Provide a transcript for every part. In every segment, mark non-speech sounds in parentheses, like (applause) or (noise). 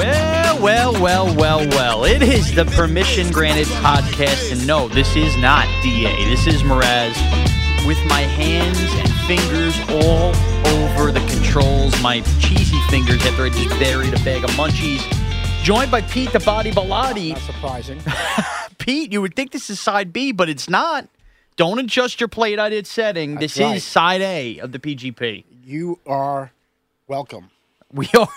Well, well, well, well, well. It is the Permission Granted podcast. And no, this is not DA. This is Mraz with my hands and fingers all over the controls, my cheesy fingers after I just buried a bag of munchies. Joined by Pete the Body Bellotti. Not surprising. (laughs) Pete, you would think this is side B, but it's not. Don't adjust your plate at its setting. That's this right. is side A of the PGP. You are welcome. We (laughs) are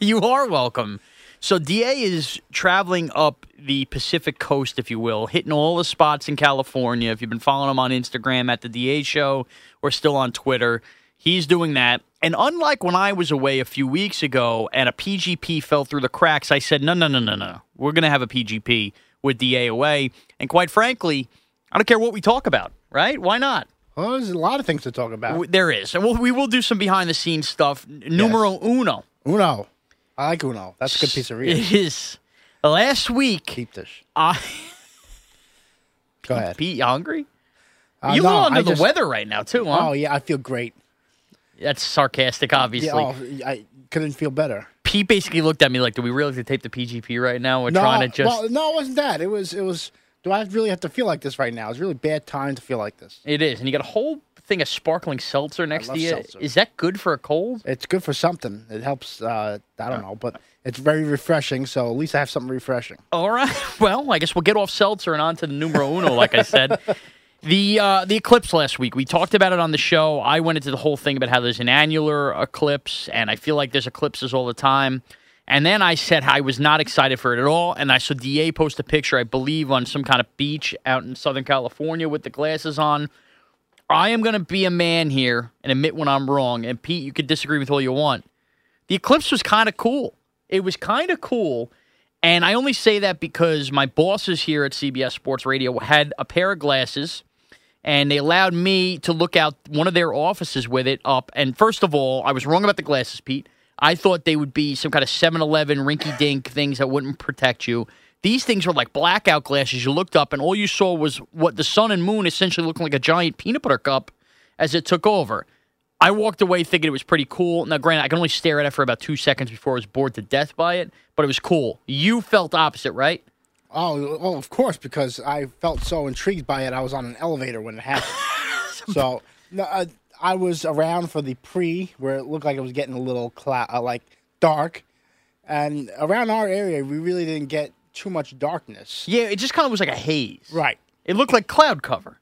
you are welcome. So DA is traveling up the Pacific coast, if you will, hitting all the spots in California. If you've been following him on Instagram at the DA show or still on Twitter, he's doing that. And unlike when I was away a few weeks ago and a PGP fell through the cracks, I said, no, no, no, no, no. We're going to have a PGP with DA away. And quite frankly, I don't care what we talk about, right? Why not? Well, there's a lot of things to talk about. There is. And we'll, we will do some behind the scenes stuff. Numero uno. Uno. I like Uno. That's a good piece of reading. It is. Last week, Keep this. I Go ahead. Pete, you hungry? Uh, you no, under I the just- weather right now too, huh? Oh, yeah. I feel great. That's sarcastic, obviously. Yeah, oh, I couldn't feel better. Pete basically looked at me like, "Do we really have to tape the PGP right now? We're no, trying to just." well, no, it wasn't that. It was, it was, do I really have to feel like this right now? It's really bad time to feel like this. It is, and you got a whole thing of sparkling seltzer next to you. seltzer. Is that good for a cold? It's good for something. It helps, uh, I don't know, but it's very refreshing. So at least I have something refreshing. All right. (laughs) Well, I guess we'll get off seltzer and on to the numero uno, like I said. (laughs) The uh, the eclipse last week, we talked about it on the show. I went into the whole thing about how there's an annular eclipse, and I feel like there's eclipses all the time. And then I said I was not excited for it at all. And I saw DA post a picture, I believe, on some kind of beach out in Southern California with the glasses on. I am going to be a man here and admit when I'm wrong. And Pete, you could disagree with all you want. The eclipse was kind of cool. It was kind of cool. And I only say that because my bosses here at CBS Sports Radio had a pair of glasses and they allowed me to look out one of their offices with it up. And first of all, I was wrong about the glasses, Pete. I thought they would be some kind of 7 Eleven rinky dink things that wouldn't protect you. These things were like blackout glasses. You looked up and all you saw was what the sun and moon essentially looked like a giant peanut butter cup as it took over. I walked away thinking it was pretty cool. Now, granted, I can only stare at it for about two seconds before I was bored to death by it, but it was cool. You felt opposite, right? Oh, well, of course, because I felt so intrigued by it. I was on an elevator when it happened. (laughs) so no, uh, I was around for the pre, where it looked like it was getting a little clou- uh, like dark, and around our area, we really didn't get too much darkness. Yeah, it just kind of was like a haze. Right. It looked like cloud cover.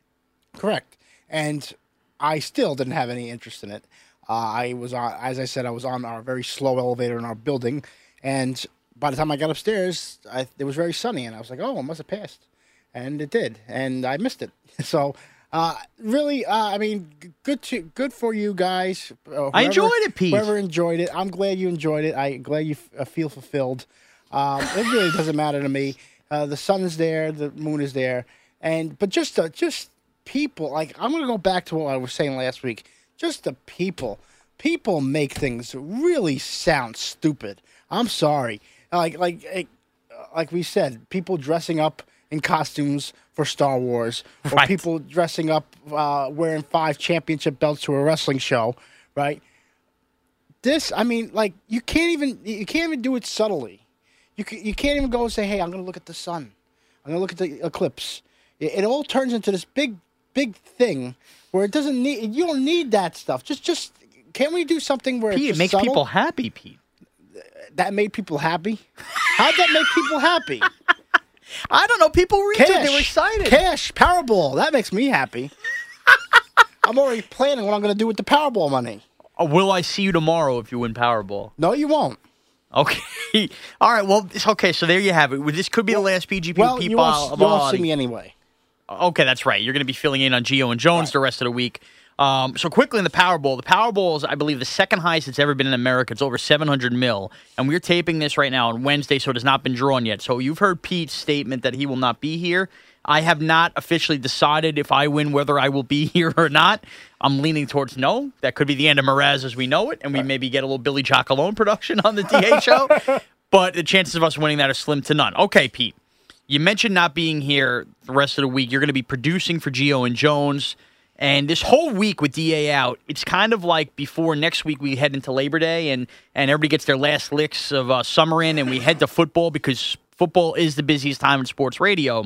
Correct. And I still didn't have any interest in it. Uh, I was on, as I said, I was on our very slow elevator in our building, and by the time I got upstairs, I, it was very sunny, and I was like, "Oh, it must have passed," and it did, and I missed it. (laughs) So, uh, really, uh, I mean, good to good for you guys. Uh, I enjoyed it, Pete. Whoever enjoyed it, I'm glad you enjoyed it. I'm glad you f- uh, feel fulfilled. Um, it really doesn't matter to me. Uh, the sun is there, the moon is there, and but just uh, just people like I'm gonna go back to what I was saying last week. Just the people, people make things really sound stupid. I'm sorry, like like like, like we said, people dressing up in costumes for Star Wars, or Right. people dressing up uh, wearing five championship belts to a wrestling show, right? This, I mean, like you can't even you can't even do it subtly. You can, you can't even go and say, "Hey, I'm going to look at the sun. I'm going to look at the eclipse." It, it all turns into this big big thing where it doesn't need you don't need that stuff. Just just can't we do something where Pete, it makes subtle? people happy, Pete. that made people happy? How'd that make people happy? (laughs) I don't know. People read it. They were excited. Cash, Powerball. That makes me happy. (laughs) I'm already planning what I'm going to do with the Powerball money. Uh, will I see you tomorrow if you win Powerball? No, you won't. Okay. (laughs) All right. Well, it's okay. So there you have it. This could be the last PGP Well, people you won't, you won't see me anyway. Okay, that's right. You're going to be filling in on Geo and Jones the rest of the week. Um, so quickly in the Powerball, the Powerball is, I believe, the second highest it's ever been in America. It's over 700 mil, and we're taping this right now on Wednesday, so it has not been drawn yet. So you've heard Pete's statement that he will not be here. I have not officially decided if I win whether I will be (laughs) here or not. I'm leaning towards no. That could be the end of Mraz as we know it, and we maybe get a little Billy Jock alone production on the DA (laughs) show. But the chances of us winning that are slim to none. Okay, Pete. You mentioned not being here the rest of the week. You're going to be producing for Geo and Jones. And this whole week with DA out, it's kind of like before next week we head into Labor Day and, and everybody gets their last licks of uh, summer in and we head to football because football is the busiest time in sports radio.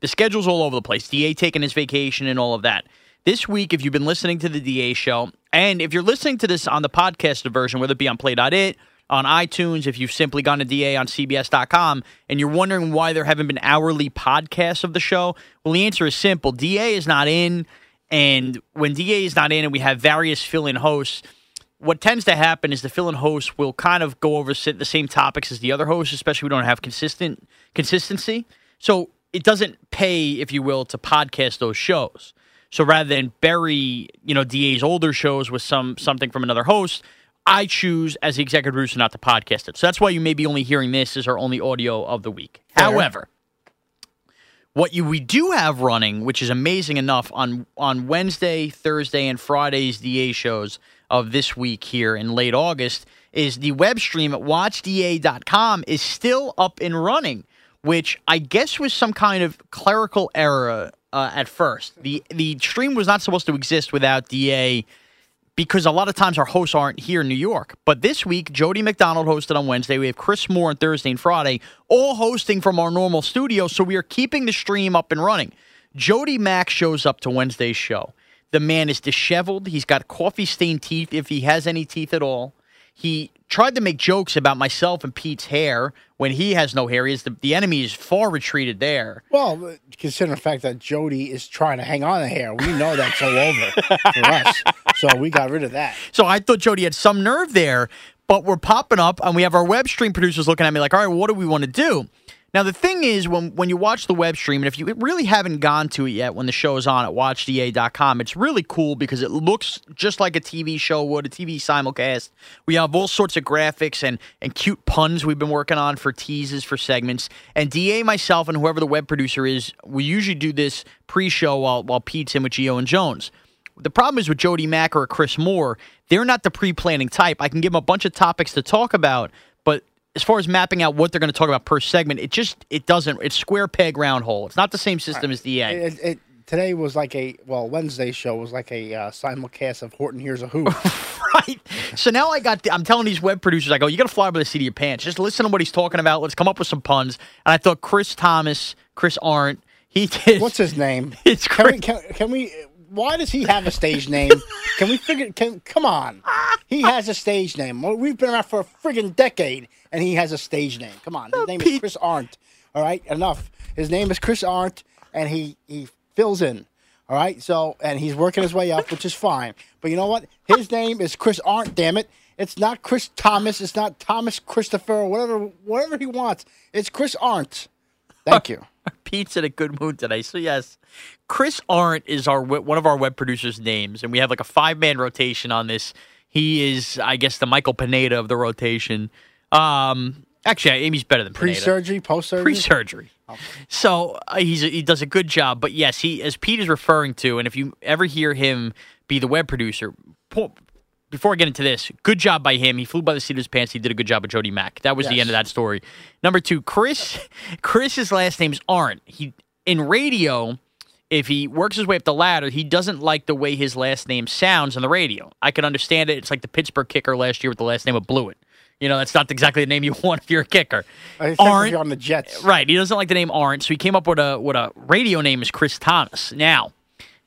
The schedule's all over the place. DA taking his vacation and all of that. This week, if you've been listening to the DA show, and if you're listening to this on the podcast version, whether it be on Play.it, on iTunes, if you've simply gone to DA on CBS.com, and you're wondering why there haven't been hourly podcasts of the show, well, the answer is simple. DA is not in, and when DA is not in and we have various fill in hosts, what tends to happen is the fill-in host will kind of go over the same topics as the other hosts, especially we don't have consistent consistency. So it doesn't pay, if you will, to podcast those shows. So rather than bury, you know, DA's older shows with some something from another host, I choose as the executive producer not to podcast it. So that's why you may be only hearing this as our only audio of the week. However, what you we do have running, which is amazing enough on on Wednesday, Thursday, and Friday's DA shows of this week here in late August, is the web stream at watchda.com is still up and running, which I guess was some kind of clerical error uh, at first. the The stream was not supposed to exist without DA because a lot of times our hosts aren't here in New York. But this week, Jody McDonald hosted on Wednesday. We have Chris Moore on Thursday and Friday, all hosting from our normal studio. So we are keeping the stream up and running. Jody Mack shows up to Wednesday's show. The man is disheveled. He's got coffee stained teeth, if he has any teeth at all. He tried to make jokes about myself and Pete's hair when he has no hair. He is the, the enemy is far retreated there. Well, considering the fact that Jody is trying to hang on to hair, we know that's all over for us. So we got rid of that. So I thought Jody had some nerve there, but we're popping up and we have our web stream producers looking at me like, all right, what do we want to do? Now the thing is, when when you watch the web stream, and if you really haven't gone to it yet, when the show is on at watchda.com, it's really cool because it looks just like a TV show would, a TV simulcast. We have all sorts of graphics and and cute puns we've been working on for teases for segments. And Da, myself, and whoever the web producer is, we usually do this pre-show while while Pete's in with Geo and Jones. The problem is with Jody Mack or Chris Moore, they're not the pre-planning type. I can give them a bunch of topics to talk about, as far as mapping out what they're going to talk about per segment, it just it doesn't. It's square peg round hole. It's not the same system as DA. It, it, today was like a well Wednesday show was like a uh, simulcast of Horton Hears a Who. (laughs) right. So now I got. I'm telling these web producers, I go, you got to fly by the seat of your pants. Just listen to what he's talking about. Let's come up with some puns. And I thought Chris Thomas, Chris Arndt, he did. What's his name? (laughs) It's can we, Chris. can, can we? Why does he have a stage name? Can we figure? Can come on? He has a stage name. Well, We've been around for a friggin' decade, and he has a stage name. Come on, his oh, name is Chris Arndt. All right, enough. His name is Chris Arndt, and he he fills in. All right, so and he's working his way up, which is fine. But you know what? His name is Chris Arndt. Damn it! It's not Chris Thomas. It's not Thomas Christopher. or Whatever, whatever he wants. It's Chris Arndt. Thank you. (laughs) Pete's in a good mood today. So yes, Chris Arndt is our one of our web producers' names, and we have like a five man rotation on this. He is, I guess, the Michael Pineda of the rotation. Um, actually, Amy's better than Pineda. Pre-surgery, post-surgery. Pre-surgery. So uh, he's he does a good job, but yes, he as Pete is referring to, and if you ever hear him be the web producer, po- before I get into this, good job by him. He flew by the seat of his pants. He did a good job with Jody Mack. That was the end of that story. Number two, Chris. (laughs) Chris's last name's Arndt. He in radio. If he works his way up the ladder, he doesn't like the way his last name sounds on the radio. I can understand it. It's like the Pittsburgh kicker last year with the last name of Blewitt. You know, that's not exactly the name you (laughs) want if you're a kicker. You're on the Jets. Right. He doesn't like the name Arndt, so he came up with a with a radio name is Chris Thomas. Now,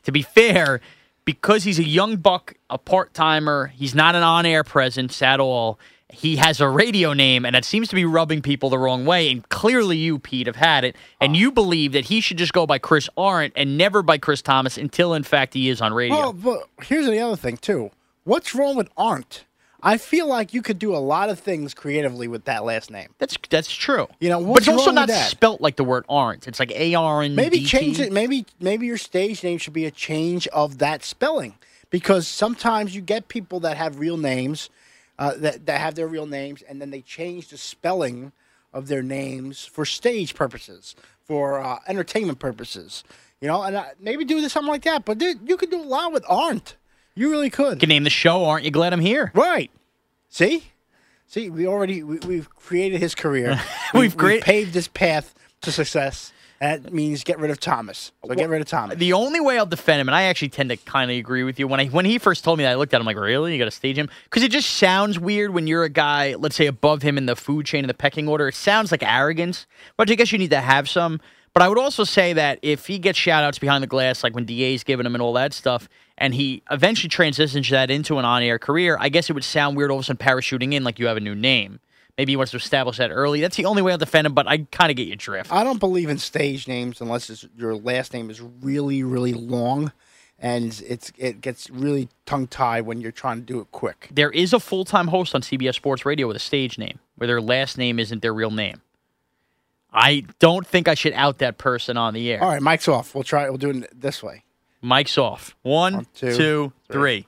to be fair, because he's a young buck, a part timer, he's not an on air presence at all. he has a radio name, and it seems to be rubbing people the wrong way. And clearly, you, Pete, have had it, and ah. you believe that he should just go by Chris Arndt and never by Chris Thomas until, in fact, he is on radio. Well, but here's the other thing too. What's wrong with aren't? I feel like you could do a lot of things creatively with that last name. that's that's true. You know, but it's also not that? spelt like the word aren't. It's like A R N. Maybe change it. Maybe maybe your stage name should be a change of that spelling because sometimes you get people that have real names, uh, that that have their real names, and then they change the spelling of their names for stage purposes, for uh, entertainment purposes. You know, and uh, maybe do something like that. But dude, you could do a lot with aren't. You really could. You can name the show. Aren't you glad I'm here? Right. See? See, we already we, we've created his career. (laughs) We've create- paved this path to success. And that means get rid of Thomas. So get rid of Thomas. The only way I'll defend him, and I actually tend to kind of agree with you. When I when he first told me that, I looked at him like, really? You got to stage him? Because it just sounds weird when you're a guy, let's say, above him in the food chain in the pecking order. It sounds like arrogance, but I guess you need to have some. But I would also say that if he gets shout outs behind the glass, like when DA's giving him and all that stuff, and he eventually transitions that into an on air career, I guess it would sound weird all of a sudden parachuting in like you have a new name. Maybe he wants to establish that early. That's the only way I'll defend him, but I kind of get your drift. I don't believe in stage names unless it's, your last name is really, really long, and it's it gets really tongue tied when you're trying to do it quick. there is a full time host on CBS Sports Radio with a stage name where their last name isn't their real name. I don't think I should out that person on the air. All right, mic's off. We'll try. We'll do it this way. Mike's off. One, One, two, two, three. three.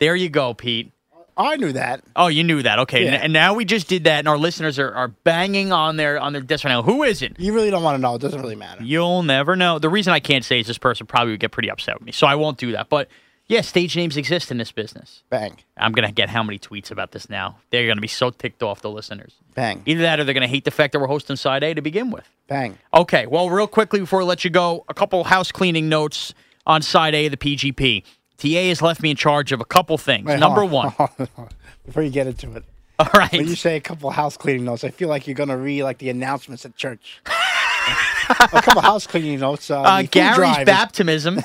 There you go, Pete. Oh, I knew that. Oh, you knew that. Okay. Yeah. And now we just did that, and our listeners are, are banging on their on their desk right now. Who is it? You really don't want to know. It doesn't really matter. You'll never know. The reason I can't say is this person probably would get pretty upset with me, so I won't do that. But yeah, stage names exist in this business. Bang, I'm gonna get how many tweets about this now? They're gonna be so ticked off the listeners. bang, Either that or they're going to hate the fact that we're hosting Side A to begin with. bang. Okay, well, real quickly before I let you go, a couple house cleaning notes on Side A of the PGP. TA has left me in charge of a couple things. Wait, Number hold on, one. hold on. Before you get into it, All right. when you say a couple house cleaning notes, I feel like you're gonna read like the announcements at church. (laughs) a couple house cleaning notes. Uh, uh, the Gary's (laughs) baptism.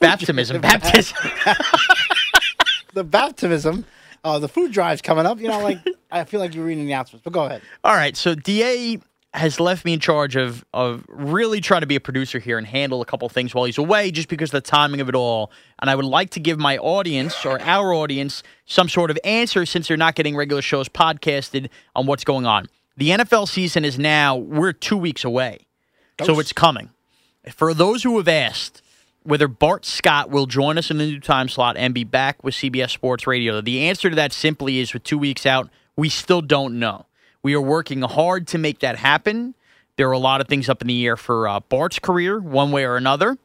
baptism. Baptism. (laughs) the baptism. Uh, the food drive's coming up. You know, like I feel like you're reading the announcements. But go ahead. All right, so DA has left me in charge of of really trying to be a producer here and handle a couple things while he's away, just because of the timing of it all. And I would like to give my audience or our audience some sort of answer since they're not getting regular shows podcasted on what's going on. The NFL season is now we're two weeks away, so it's coming. For those who have asked whether Bart Scott will join us in the new time slot and be back with CBS Sports Radio, the answer to that simply is with two weeks out, we still don't know. We are working hard to make that happen. There are a lot of things up in the air for uh, Bart's career, one way or another.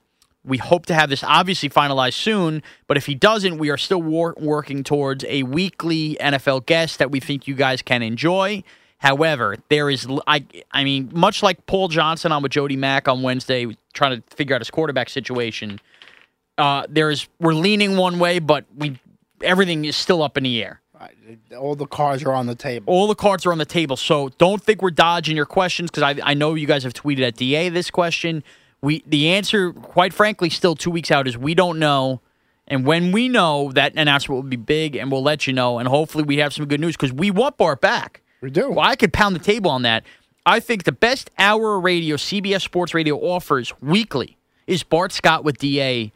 We hope to have this obviously finalized soon, but if he doesn't, we are still wor- working towards a weekly NFL guest that we think you guys can enjoy. However, there is I I mean, much like Paul Johnson on with Jody Mack on Wednesday, trying to figure out his quarterback situation. Uh, there is, we're leaning one way, but we, everything is still up in the air. All the cards are on the table. All the cards are on the table. So don't think we're dodging your questions because I, I know you guys have tweeted at DA this question. We the answer, quite frankly, still two weeks out is we don't know. And when we know, that announcement will be big, and we'll let you know. And hopefully, we have some good news because we want Bart back. We do. Well, I could pound the table on that. I think the best hour of radio CBS Sports Radio offers weekly is Bart Scott with DA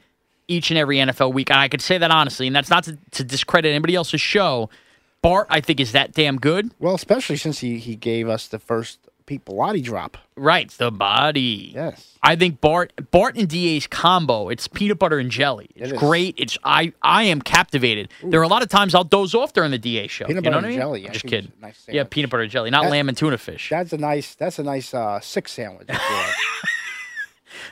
each and every NFL week. And I could say that honestly, and that's not to, to discredit anybody else's show. Bart, I think, is that damn good. Well, especially since he, he gave us the first Pete Bellotti drop. Right, the body. Yes. I think Bart Bart and DA's combo, it's peanut butter and jelly. It's It great. It's I I am captivated. There are a lot of times I'll doze off during the DA show. Peanut you know butter what I and mean? jelly, I'm just kidding. nice yeah, peanut butter and jelly, not That- lamb and tuna fish. That's a nice. That's a nice uh, six sandwich. I feel like. (laughs)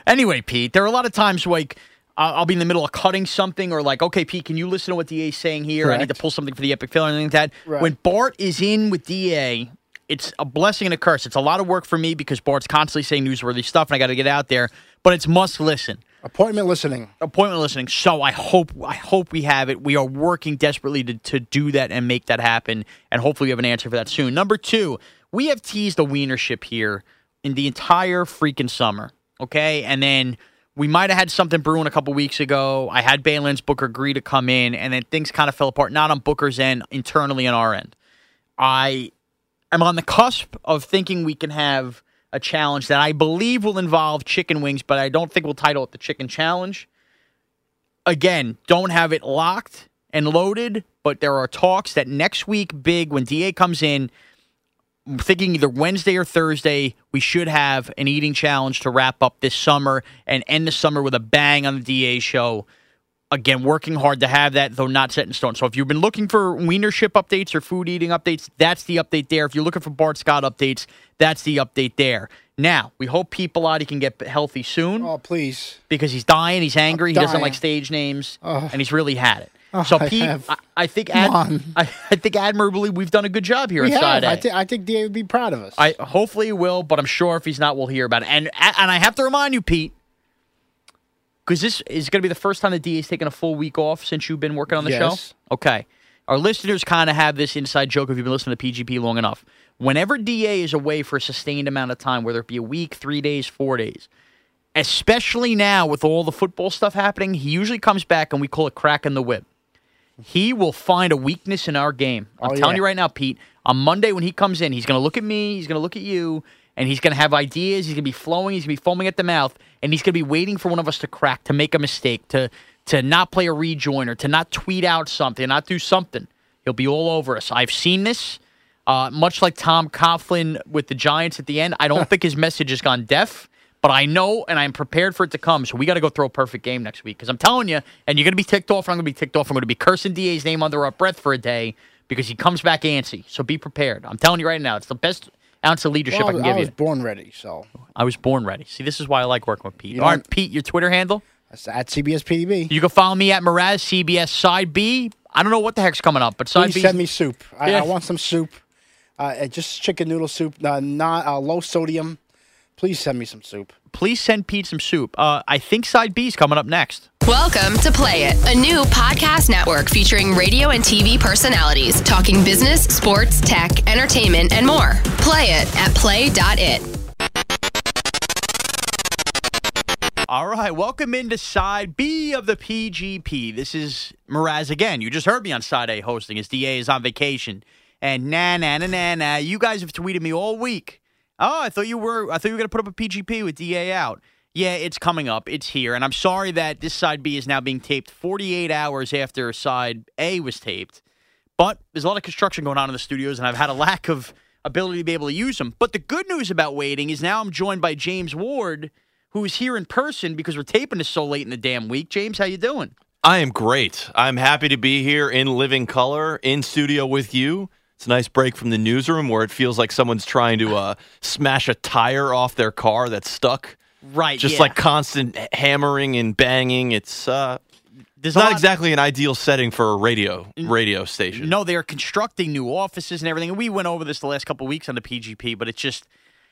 Anyway, Pete, there are a lot of times like I'll be in the middle of cutting something, or like, okay, Pete, can you listen to what DA's saying here? I need to pull something for the epic fail or anything like that. Right. When Bart is in with DA, it's a blessing and a curse. It's a lot of work for me because Bart's constantly saying newsworthy stuff, and I got to get out there. But it's must listen. Appointment listening. appointment listening. So I hope I hope we have it. We are working desperately to, to do that and make that happen, and hopefully we have an answer for that soon. Number two, we have teased a wienership here in the entire freaking summer. Okay, and then we might have had something brewing a couple weeks ago. I had Badlands Booker agree to come in, and then things kind of fell apart. Not on Booker's end, internally on our end. I am on the cusp of thinking we can have a challenge that I believe will involve chicken wings, but I don't think we'll title it the Chicken Challenge. Again, don't have it locked and loaded, but there are talks that next week, big when DA comes in. I'm thinking either Wednesday or Thursday, we should have an eating challenge to wrap up this summer and end the summer with a bang on the DA show. Again, working hard to have that, though not set in stone. So if you've been looking for wienership updates or food eating updates, that's the update there. If you're looking for Bart Scott updates, that's the update there. Now, we hope Pete Bellotti can get healthy soon Oh, please. because he's dying, he's angry, he doesn't like stage names, Oh. and he's really had it. Oh, so I Pete, have. I, I think ad. (laughs) I, I think admirably we've done a good job here We at have. Side A. I, thi- I think DA would be proud of us. I hopefully he will, but I'm sure if he's not, we'll hear about it. And and I have to remind you, Pete, because this is going to be the first time the DA's taken a full week off since you've been working on the Yes. show. Okay, our listeners kind of have this inside joke if you've been listening to PGP long enough. Whenever DA is away for a sustained amount of time, whether it be a week, three days, four days, especially now with all the football stuff happening, he usually comes back and we call it cracking the whip. He will find a weakness in our game. I'm Oh, telling yeah. you right now, Pete. On Monday when he comes in, he's going to look at me, he's going to look at you, and he's going to have ideas. He's going to be flowing, he's going to be foaming at the mouth, and he's going to be waiting for one of us to crack, to make a mistake, to to not play a rejoiner, to not tweet out something, not do something. He'll be all over us. I've seen this. Uh, much like Tom Coughlin with the Giants at the end, I don't (laughs) think his message has gone deaf, but I know and I'm prepared for it to come. So we got to go throw a perfect game next week because I'm telling you, and you're going to be ticked off. I'm going to be ticked off. I'm going to be cursing DA's name under our breath for a day because he comes back antsy. So be prepared. I'm telling you right now, it's the best ounce of leadership Well, I can I give was you. born ready, so I was born ready. See, this is why I like working with Pete. You don't- Pete, your Twitter handle? that's at CBS PDB. You can follow me at Mraz CBS Side B. I don't know what the heck's coming up, but Side Please B. send me soup. I, Yeah. I want some soup. Uh, uh, just chicken noodle soup, uh, not uh, low sodium. Please send me some soup. Please send Pete some soup. Uh, I think Side B's coming up next. Welcome to Play It, a new podcast network featuring radio and TV personalities talking business, sports, tech, entertainment, and more. Play it at play.it. All right, welcome into side B of the PGP. This is Mraz again. You just heard me on side A hosting as DA is on vacation. And na na na na na. You guys have tweeted me all week. Oh, I thought you were I thought you were gonna put up a PGP with DA out. Yeah, it's coming up. It's here. And I'm sorry that this side B is now being taped 48 hours after side A was taped. But there's a lot of construction going on in the studios, and I've had a lack of ability to be able to use them. But the good news about waiting is now I'm joined by James Ward, who is here in person because we're taping this so late in the damn week. James, how you doing? I am great. I'm happy to be here in living color in studio with you. It's a nice break from the newsroom where it feels like someone's trying to uh, smash a tire off their car that's stuck. Right, Just yeah. like constant hammering and banging. It's uh, There's not exactly an ideal setting for a radio radio station. No, they're constructing new offices and everything. And we went over this the last couple of weeks on the PGP, but it's just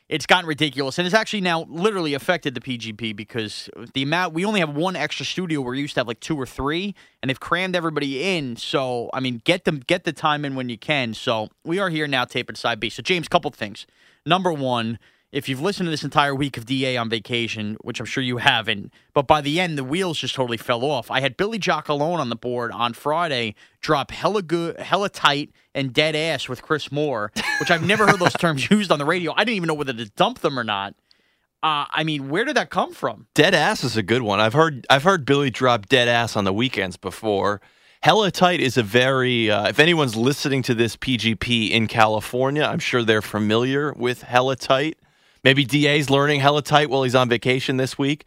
it's gotten ridiculous, and it's actually now literally affected the PGP because the amount we only have one extra studio where we used to have like two or three, and they've crammed everybody in. So I mean, get them get the time in when you can. So we are here now taping side B. So James, couple things. Number one. If you've listened to this entire week of DA on vacation, which I'm sure you haven't, but by the end the wheels just totally fell off. I had Billy Jock alone on the board on Friday, drop hella good, hella tight, and dead ass with Chris Moore, which I've never heard those (laughs) terms used on the radio. I didn't even know whether to dump them or not. Uh, I mean, where did that come from? Dead ass is a good one. I've heard I've heard Billy drop dead ass on the weekends before. Hella tight is a very uh, if anyone's listening to this PGP in California, I'm sure they're familiar with hella tight. Maybe DA's learning hella tight while he's on vacation this week.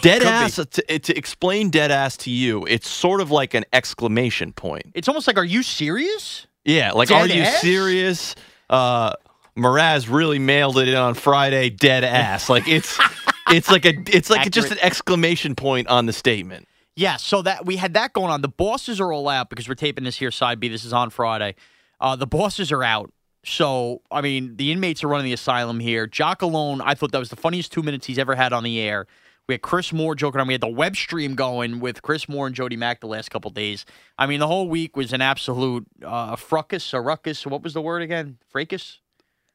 Dead ass to, to explain dead ass to you, it's sort of like an exclamation point. It's almost like, are you serious? Yeah, like Dead are you ass? serious? Uh Mraz really mailed it in on Friday, dead ass. Like it's (laughs) it's like a it's like just an exclamation point on the statement. Yeah, so that we had that going on. The bosses are all out because we're taping this here side B. This is on Friday. Uh, the bosses are out. So, I mean, the inmates are running the asylum here. Jock alone, I thought that was the funniest two minutes he's ever had on the air. We had Chris Moore joking around. We had the web stream going with Chris Moore and Jody Mack the last couple days. I mean, the whole week was an absolute uh, fruckus, a ruckus. What was the word again? Fracas?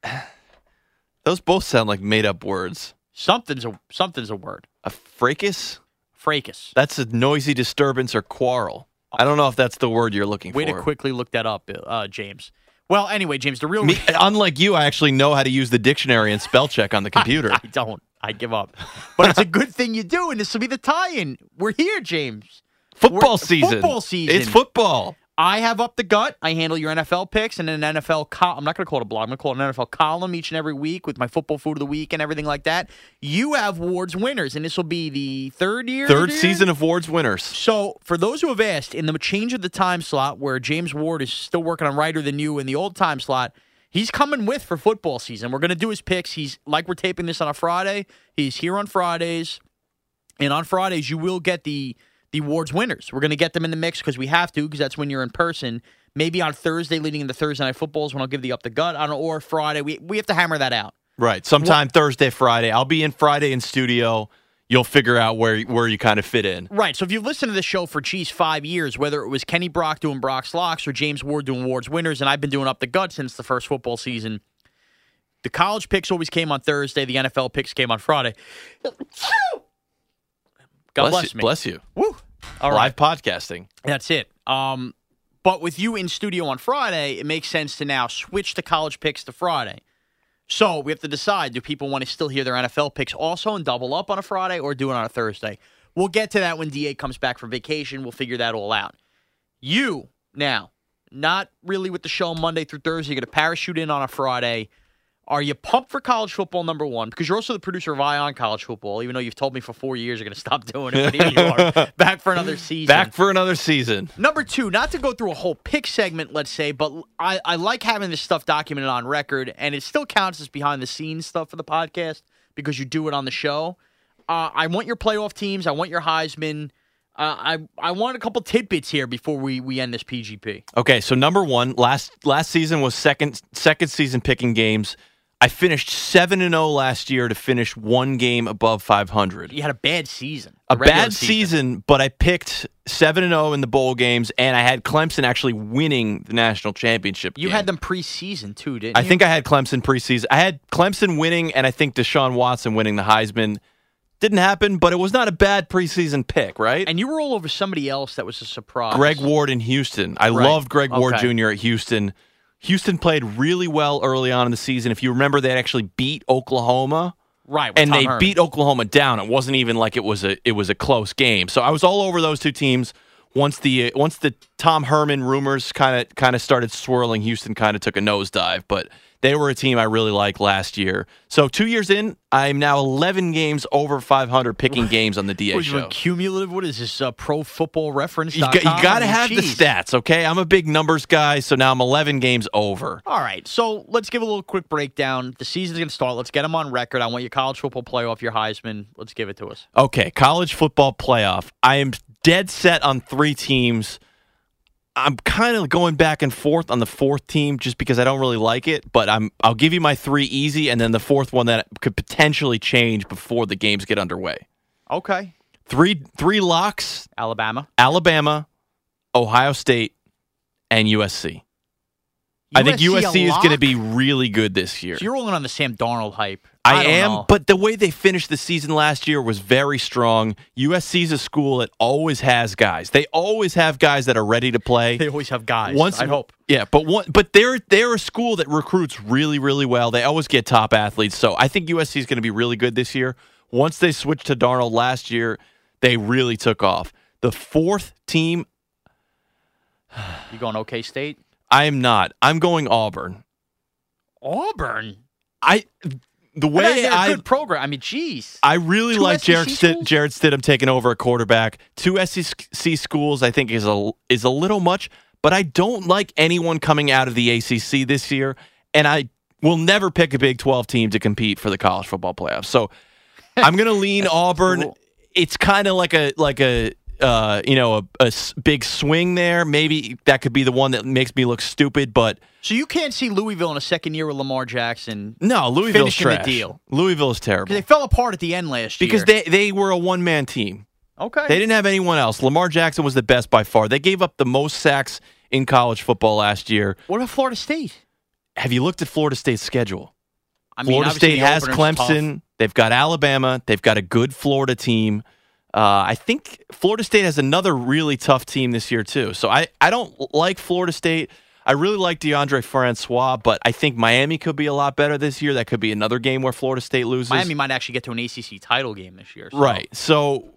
(sighs) Those both sound like made up words. Something's a something's a word. A fracas? Fracas. That's a noisy disturbance or quarrel. I don't know if that's the word you're looking Way for. Way to quickly look that up, uh, James. Well, anyway, James, the real Me, unlike you, I actually know how to use the dictionary and spell check on the (laughs) computer. I (laughs) don't. I give up. But it's a good thing you do, and this will be the tie-in. We're here, James. football We're- uh, season. Football season. It's football. I have up the gut. I handle your NFL picks and an NFL. Col- I'm not going to call it a blog. I'm going to call it an NFL column each and every week with my football food of the week and everything like that. You have Ward's winners, and this will be the third year. Third year? season of Ward's winners. So, for those who have asked, in the change of the time slot where James Ward is still working on Writer Than You in the old time slot, he's coming with for football season. We're going to do his picks. He's like we're taping this on a Friday. He's here on Fridays. And on Fridays, you will get the the awards winners. We're going to get them in the mix because we have to because that's when you're in person. Maybe on Thursday, leading into Thursday night footballs, when I'll give the up the gut. on, or Friday. We we have to hammer that out. Right. Sometime Thursday, Friday. I'll be in Friday in studio. You'll figure out where where you kind of fit in. Right. So if you've listened to the show for geez five years, whether it was Kenny Brock doing Brock's locks or James Ward doing Ward's winners, and I've been doing up the gut since the first football season. The college picks always came on Thursday. The NFL picks came on Friday. God bless, you, me. Bless you. Woo. All right. Live podcasting. That's it. Um, but with you in studio on Friday, it makes sense to now switch the college picks to Friday. So we have to decide: do people want to still hear their NFL picks also and double up on a Friday, or do it on a Thursday? We'll get to that when Da comes back from vacation. We'll figure that all out. You now, not really with the show Monday through Thursday. You're going to parachute in on a Friday. Are you pumped for college football? Number one, because you're also the producer of Eye on College Football. Even though you've told me for four years you're going to stop (laughs) doing it, but here you are, (laughs) back for another season. Back for another season. Number two, not to go through a whole pick segment, let's say, but I, I like having this stuff documented on record, and it still counts as behind the scenes stuff for the podcast because you do it on the show. Uh, I want your playoff teams. I want your Heisman. Uh, I I want a couple tidbits here before we, we end this PGP. Okay, so number one, last last season was second second season picking games. I finished seven and zero last year to finish one game above five hundred. You had a bad season, A bad season, but I picked seven and zero in the bowl games, and I had Clemson actually winning the national championship. You game. had them preseason too, didn't I you? think I had Clemson preseason. I had Clemson winning, and I think Deshaun Watson winning the Heisman. Didn't happen, but it was not a bad preseason pick, right? And you were all over somebody else that was a surprise. Greg Ward in Houston. I Right. loved Greg Ward Okay. Jr. at Houston. Houston played really well early on in the season. If you remember, they actually beat Oklahoma, right? and Tom they Herman. beat Oklahoma down. It wasn't even like it was a it was a close game. So I was all over those two teams. Once the once the Tom Herman rumors kind of kind of started swirling, Houston kind of took a nosedive. But they were a team I really liked last year. So two years in, I'm now 11 games over 500 picking games on the DA What, show. cumulative. What is this? Uh, pro football reference. You got, you got to have the stats, okay? I'm a big numbers guy, so now I'm 11 games over. All right, so let's give a little quick breakdown. The season's going to start. Let's get them on record. I want your college football playoff, your Heisman. Let's give it to us. Okay, college football playoff. I am dead set on three teams. I'm kind of going back and forth on the fourth team just because I don't really like it, but I'm I'll give you my three easy and then the fourth one that could potentially change before the games get underway. Okay. Three three locks, Alabama. Alabama, Ohio State, and USC. I think USC is going to be really good this year. So you're rolling on the Sam Darnold hype. I, don't am, know. but the way they finished the season last year was very strong. USC's a school that always has guys. They always have guys that are ready to play. they always have guys. Once, I hope. Yeah, but one, but they're they're a school that recruits really really well. They always get top athletes. So I think USC is going to be really good this year. Once they switched to Darnold last year, they really took off. The fourth team, (sighs) You going OK State? I am not. I'm going Auburn. Auburn. I the Way way they're a I good program. I mean, jeez. I really Two like SEC Jared schools? Jarrett Stidham taking over a quarterback. Two SEC schools, I think, is a is a little much, but I don't like anyone coming out of the ACC this year, and I will never pick a Big Twelve team to compete for the college football playoffs. So I'm going to lean Auburn. cool. It's kind of like a like a uh, you know a, a, big swing there. Maybe that could be the one that makes me look stupid, but So you can't see Louisville in a second year with Lamar Jackson no, Louisville's Finishing the deal. Louisville is terrible they fell apart at the end last year. because they they were a one man team. okay. They didn't have anyone else. Lamar Jackson was the best by far. They gave up the most sacks in college football last year. What about Florida State? Have you looked at Florida State's schedule? I mean, Florida State has Clemson, They've got Alabama. They've got a good Florida team. Uh, I think Florida State has another really tough team this year too. So I, I don't like Florida State. I really like Deondre Francois, but I think Miami could be a lot better this year. That could be another game where Florida State loses. Miami might actually get to an ACC title game this year. so- Right. So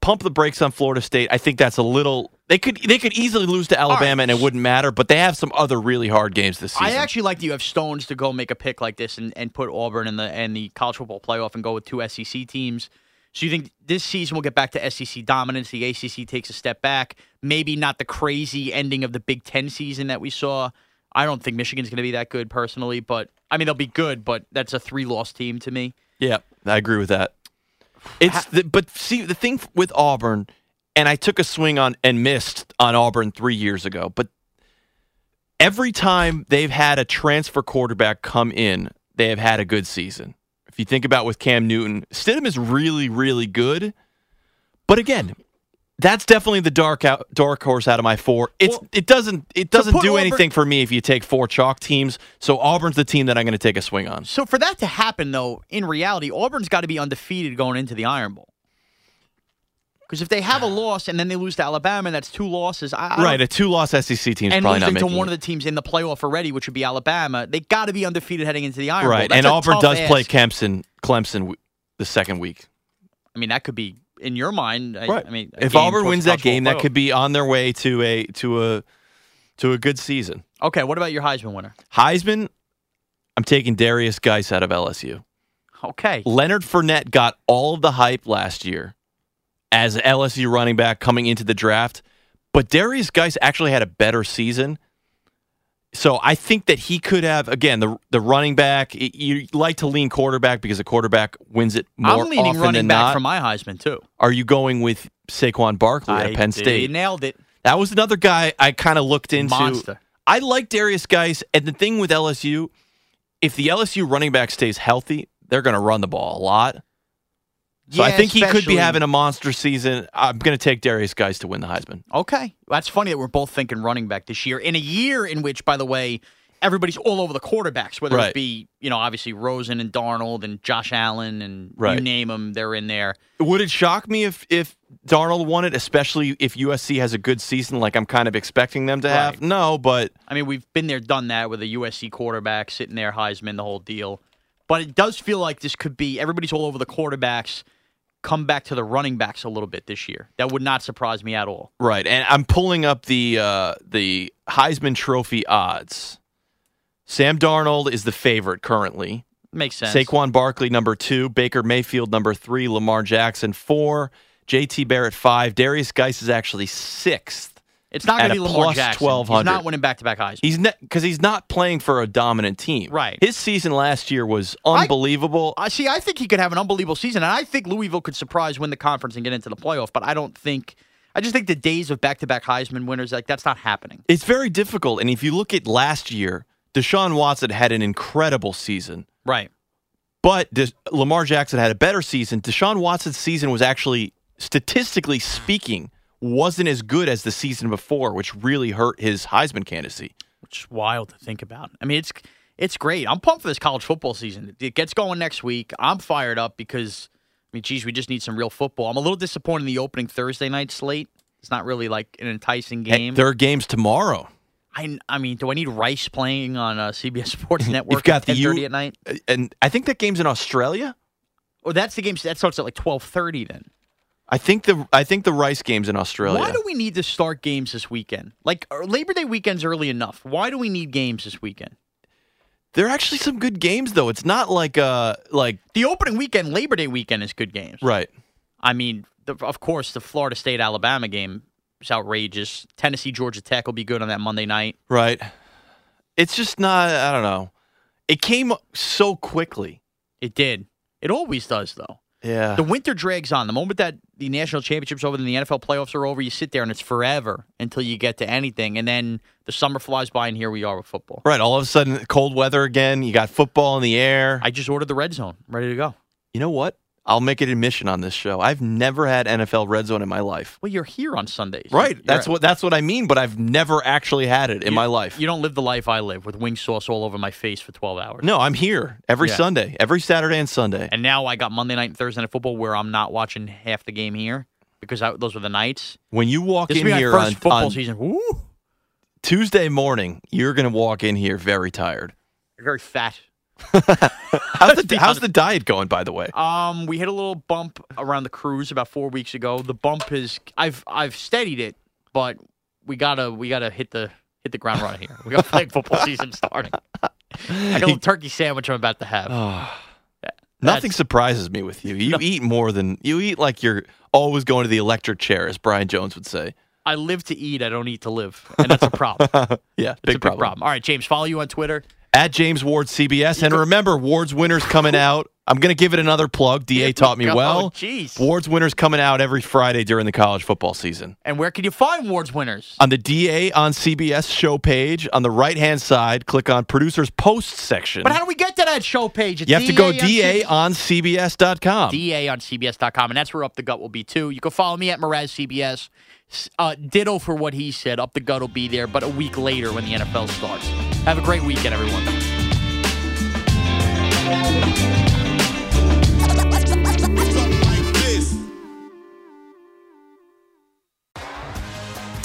pump the brakes on Florida State. I think that's a little. They could they could easily lose to Alabama and it wouldn't matter. But they have some other really hard games this season. I actually like that you have Stones to go make a pick like this and, and put Auburn in the and the college football playoff and go with two SEC teams. So you think this season we'll get back to SEC dominance? The ACC takes a step back. Maybe not the crazy ending of the Big Ten season that we saw. I don't think Michigan's going to be that good personally, but I mean they'll be good, but that's a three-loss team to me. Yeah, I agree with that. It's the, but see the thing with Auburn, and I took a swing on and missed on Auburn three years ago. But every time they've had a transfer quarterback come in, they have had a good season. If you think about with Cam Newton, Stidham is really really good. But again, that's definitely the dark out, dark horse out of my four. It's it doesn't it doesn't do Auburn- anything for me if you take four chalk teams. So Auburn's the team that I'm going to take a swing on. So for that to happen, though, in reality, Auburn's got to be undefeated going into the Iron Bowl. Because if they have a loss and then they lose to Alabama, that's two losses. I, I Right, a two-loss SEC team and probably not losing to one it. of the teams in the playoff already, which would be Alabama. They got to be undefeated heading into the Iron Bowl. Right, and Auburn does play ask. Clemson, Clemson the second week. I mean, that could be in your mind. I- Right. I mean, if Auburn wins that game, that could be on their way to a to a to a good season. Okay, what about your Heisman winner? Heisman, I'm taking Derrius Guice out of LSU. Okay, Leonard Fournette got all of the hype last year as LSU running back coming into the draft, but Derrius Guice actually had a better season. So I think that he could have again the the running back. You like to lean quarterback because a quarterback wins it more often than not. I'm leaning often running than back not. for my Heisman too. Are you going with Saquon Barkley I at Penn State? nailed it. That was another guy I kind of looked into. Monster. I like Derrius Guice, and the thing with LSU, if the LSU running back stays healthy, they're going to run the ball a lot. So I Yeah, think he could be having a monster season. I'm going to take Derrius Guice to win the Heisman. Okay, that's funny that we're both thinking running back this year in a year in which, by the way, everybody's all over the quarterbacks. Whether Right. it be you know obviously Rosen and Darnold and Josh Allen and you name them, they're in there. Would it shock me if if Darnold won it, especially if USC has a good season like I'm kind of expecting them to have? No, but I mean, we've been there, done that with a USC quarterback sitting there, Heisman, the whole deal. But it does feel like this could be everybody's all over the quarterbacks. Come back to the running backs a little bit this year. That would not surprise me at all. Right, and I'm pulling up the uh, the Heisman Trophy odds. Sam Darnold is the favorite currently. Makes sense. Saquon Barkley number two, Baker Mayfield number three, Lamar Jackson four, J.T. Barrett five, Derrius Guice is actually sixth. It's not going to be Lamar Jackson. 1200. He's not winning back to back Heisman. He's because he's not playing for a dominant team. Right. His season last year was unbelievable. I see. I think he could have an unbelievable season, and I think Louisville could surprise, win the conference, and get into the playoff. But I don't think. I just think the days of back-to-back Heisman winners like that's not happening. it's very difficult, and if you look at last year, Deshaun Watson had an incredible season. Right. But Des- Lamar Jackson had a better season. Deshaun Watson's season was actually, statistically speaking, wasn't as good as the season before, which really hurt his Heisman candidacy. which is wild to think about. I mean, it's it's great. I'm pumped for this college football season. It gets going next week. I'm fired up because I mean, geez, we just need some real football. I'm a little disappointed in the opening Thursday night slate. It's not really like an enticing Hey, game. there are games tomorrow. I, I mean, do I need Rice playing on uh, CBS (laughs) Sports Network You've got at the 10:30 U- at night? And I think that game's in Australia. Or that's the game that starts at like 12:30 then. I think the I think the Rice game's in Australia. Why do we need to start games this weekend? Like Labor Day weekend's early enough. Why do we need games this weekend? there are actually some good games though. It's not like uh like The opening weekend, Labor Day weekend, is good games. right. I mean, the, of course, the Florida State Alabama game is outrageous. Tennessee Georgia Tech will be good on that Monday night. Right. It's just not I don't know. It came so quickly. It did. It always does, though. Yeah. The winter drags on. The moment that the national championships over and the NFL playoffs are over, you sit there and it's forever until you get to anything. And then the summer flies by, and here we are with football. right. All of a sudden cold weather again. You got football in the air. I just ordered the red zone, ready to go. you know what? I'll make an admission on this show. I've never had NFL Red Zone in my life. Well, you're here on Sundays. Right. You're- That's what that's what I mean, but I've never actually had it in you- my life. You don't live the life I live with wing sauce all over my face for 12 hours. No, I'm here every Yeah. Sunday, every Saturday and Sunday. And now I got Monday night and Thursday night football where I'm not watching half the game here because I, those were the nights. When you walk This in here first on, football on season. Woo! Tuesday morning, you're going to walk in here very tired. Very fat. (laughs) How's the (laughs) how's the diet going by the way? Um, we hit a little bump around the cruise about four weeks ago. The bump is I've I've steadied it, but we gotta we gotta hit the hit the ground running here. We got (laughs) flag football season starting. I got a little turkey sandwich I'm about to have. Nothing surprises me with you. You eat more than you eat like you're always going to the electric chair, as Brian Jones would say. I live to eat. I don't eat to live, and that's a problem. Yeah, It's big a big problem. problem. All right, James, follow you on Twitter. At James Ward CBS, and remember, Ward's winners coming out. I'm going to give it another plug. Da taught me go. well. Jeez. Ward's winners coming out every Friday during the college football season. And where can you find Ward's winners? On the DA on CBS show page, on the right hand side, click on producers post section. But how do we get to that show page? It's you have to go DA DA on CBS.com. DA on CBS.com, and that's where Up the Gut will be too. You can follow me at Mraz CBS. Uh, ditto for what he said. Up the Gut will be there, but a week later when the NFL starts. Have a great weekend, everyone.